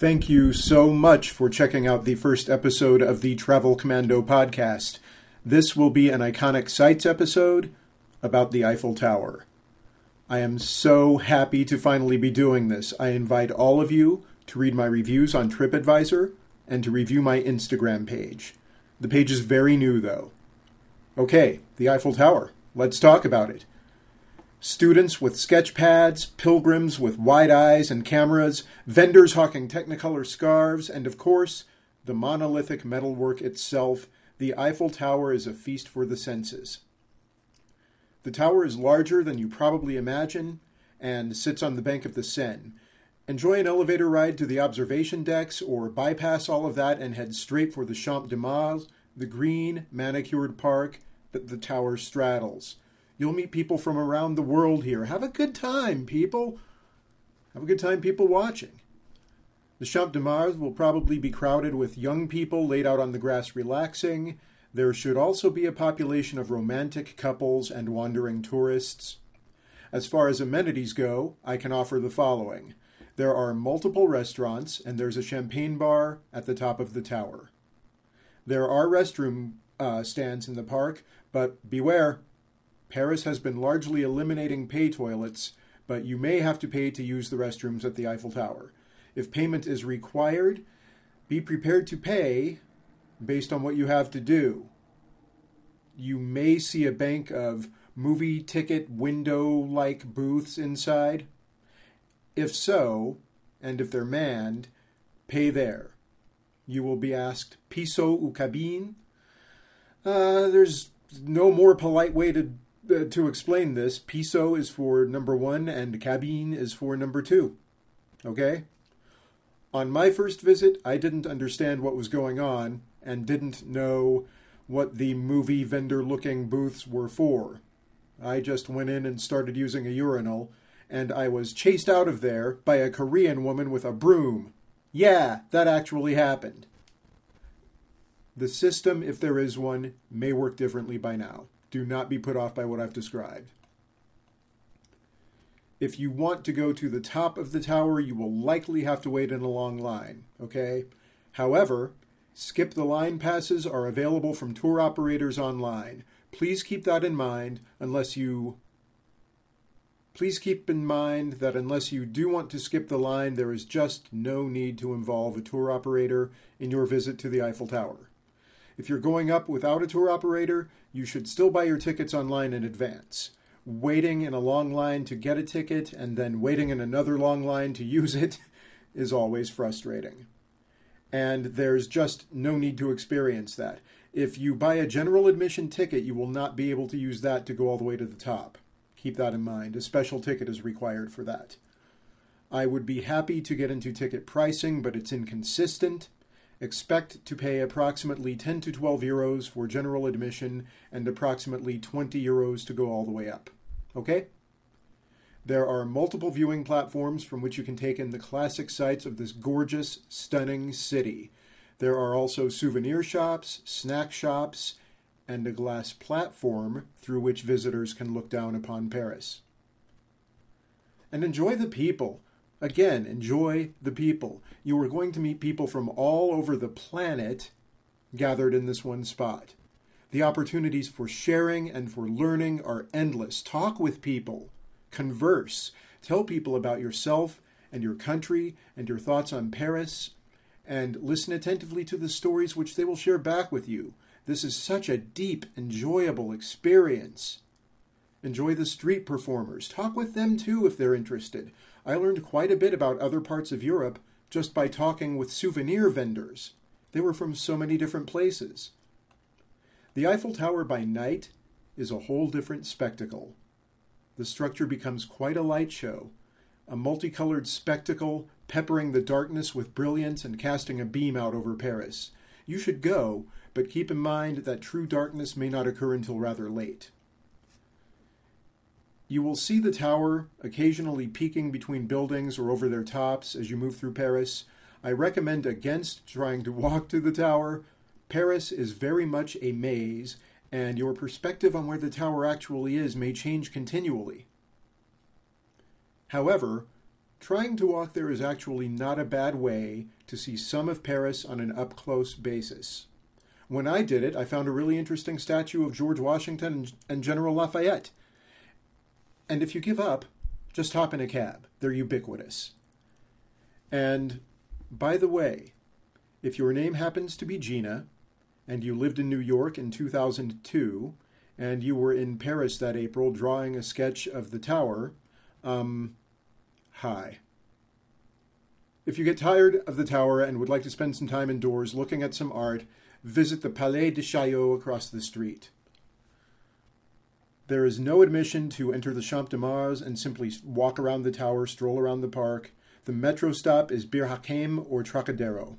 Thank you so much for checking out the first episode of the Travel Commando podcast. This will be an iconic sites episode about the Eiffel Tower. I am so happy to finally be doing this. I invite all of you to read my reviews on TripAdvisor and to review my Instagram page. The page is very new, though. Okay, the Eiffel Tower. Let's talk about it. Students with sketch pads, pilgrims with wide eyes and cameras, vendors hawking Technicolor scarves, and of course, the monolithic metalwork itself, the Eiffel Tower is a feast for the senses. The tower is larger than you probably imagine and sits on the bank of the Seine. Enjoy an elevator ride to the observation decks or bypass all of that and head straight for the Champ de Mars, the green, manicured park that the tower straddles. You'll meet people from around the world here. Have a good time, people. Have a good time, people watching. The Champ de Mars will probably be crowded with young people laid out on the grass relaxing. There should also be a population of romantic couples and wandering tourists. As far as amenities go, I can offer the following. There are multiple restaurants, and there's a champagne bar at the top of the tower. There are restroom uh, stands in the park, but beware, Paris has been largely eliminating pay toilets, but you may have to pay to use the restrooms at the Eiffel Tower. If payment is required, be prepared to pay based on what you have to do. You may see a bank of movie ticket window like booths inside. If so, and if they're manned, pay there. You will be asked piso ou cabine. Uh, there's no more polite way to uh, to explain this, piso is for number one and cabine is for number two. Okay? On my first visit, I didn't understand what was going on and didn't know what the movie vendor looking booths were for. I just went in and started using a urinal, and I was chased out of there by a Korean woman with a broom. Yeah, that actually happened. The system, if there is one, may work differently by now. Do not be put off by what I've described. If you want to go to the top of the tower, you will likely have to wait in a long line, okay? However, skip the line passes are available from tour operators online. Please keep that in mind unless you Please keep in mind that unless you do want to skip the line, there is just no need to involve a tour operator in your visit to the Eiffel Tower. If you're going up without a tour operator, you should still buy your tickets online in advance. Waiting in a long line to get a ticket and then waiting in another long line to use it is always frustrating. And there's just no need to experience that. If you buy a general admission ticket, you will not be able to use that to go all the way to the top. Keep that in mind. A special ticket is required for that. I would be happy to get into ticket pricing, but it's inconsistent expect to pay approximately 10 to 12 euros for general admission and approximately 20 euros to go all the way up. Okay? There are multiple viewing platforms from which you can take in the classic sights of this gorgeous, stunning city. There are also souvenir shops, snack shops, and a glass platform through which visitors can look down upon Paris. And enjoy the people. Again, enjoy the people. You are going to meet people from all over the planet gathered in this one spot. The opportunities for sharing and for learning are endless. Talk with people, converse, tell people about yourself and your country and your thoughts on Paris, and listen attentively to the stories which they will share back with you. This is such a deep, enjoyable experience. Enjoy the street performers. Talk with them too if they're interested. I learned quite a bit about other parts of Europe just by talking with souvenir vendors. They were from so many different places. The Eiffel Tower by night is a whole different spectacle. The structure becomes quite a light show, a multicolored spectacle peppering the darkness with brilliance and casting a beam out over Paris. You should go, but keep in mind that true darkness may not occur until rather late. You will see the tower occasionally peeking between buildings or over their tops as you move through Paris. I recommend against trying to walk to the tower. Paris is very much a maze, and your perspective on where the tower actually is may change continually. However, trying to walk there is actually not a bad way to see some of Paris on an up close basis. When I did it, I found a really interesting statue of George Washington and General Lafayette. And if you give up, just hop in a cab. They're ubiquitous. And by the way, if your name happens to be Gina, and you lived in New York in 2002, and you were in Paris that April drawing a sketch of the tower, um, hi. If you get tired of the tower and would like to spend some time indoors looking at some art, visit the Palais de Chaillot across the street. There is no admission to enter the Champ de Mars and simply walk around the tower, stroll around the park. The metro stop is Bir Hakeim or Trocadero.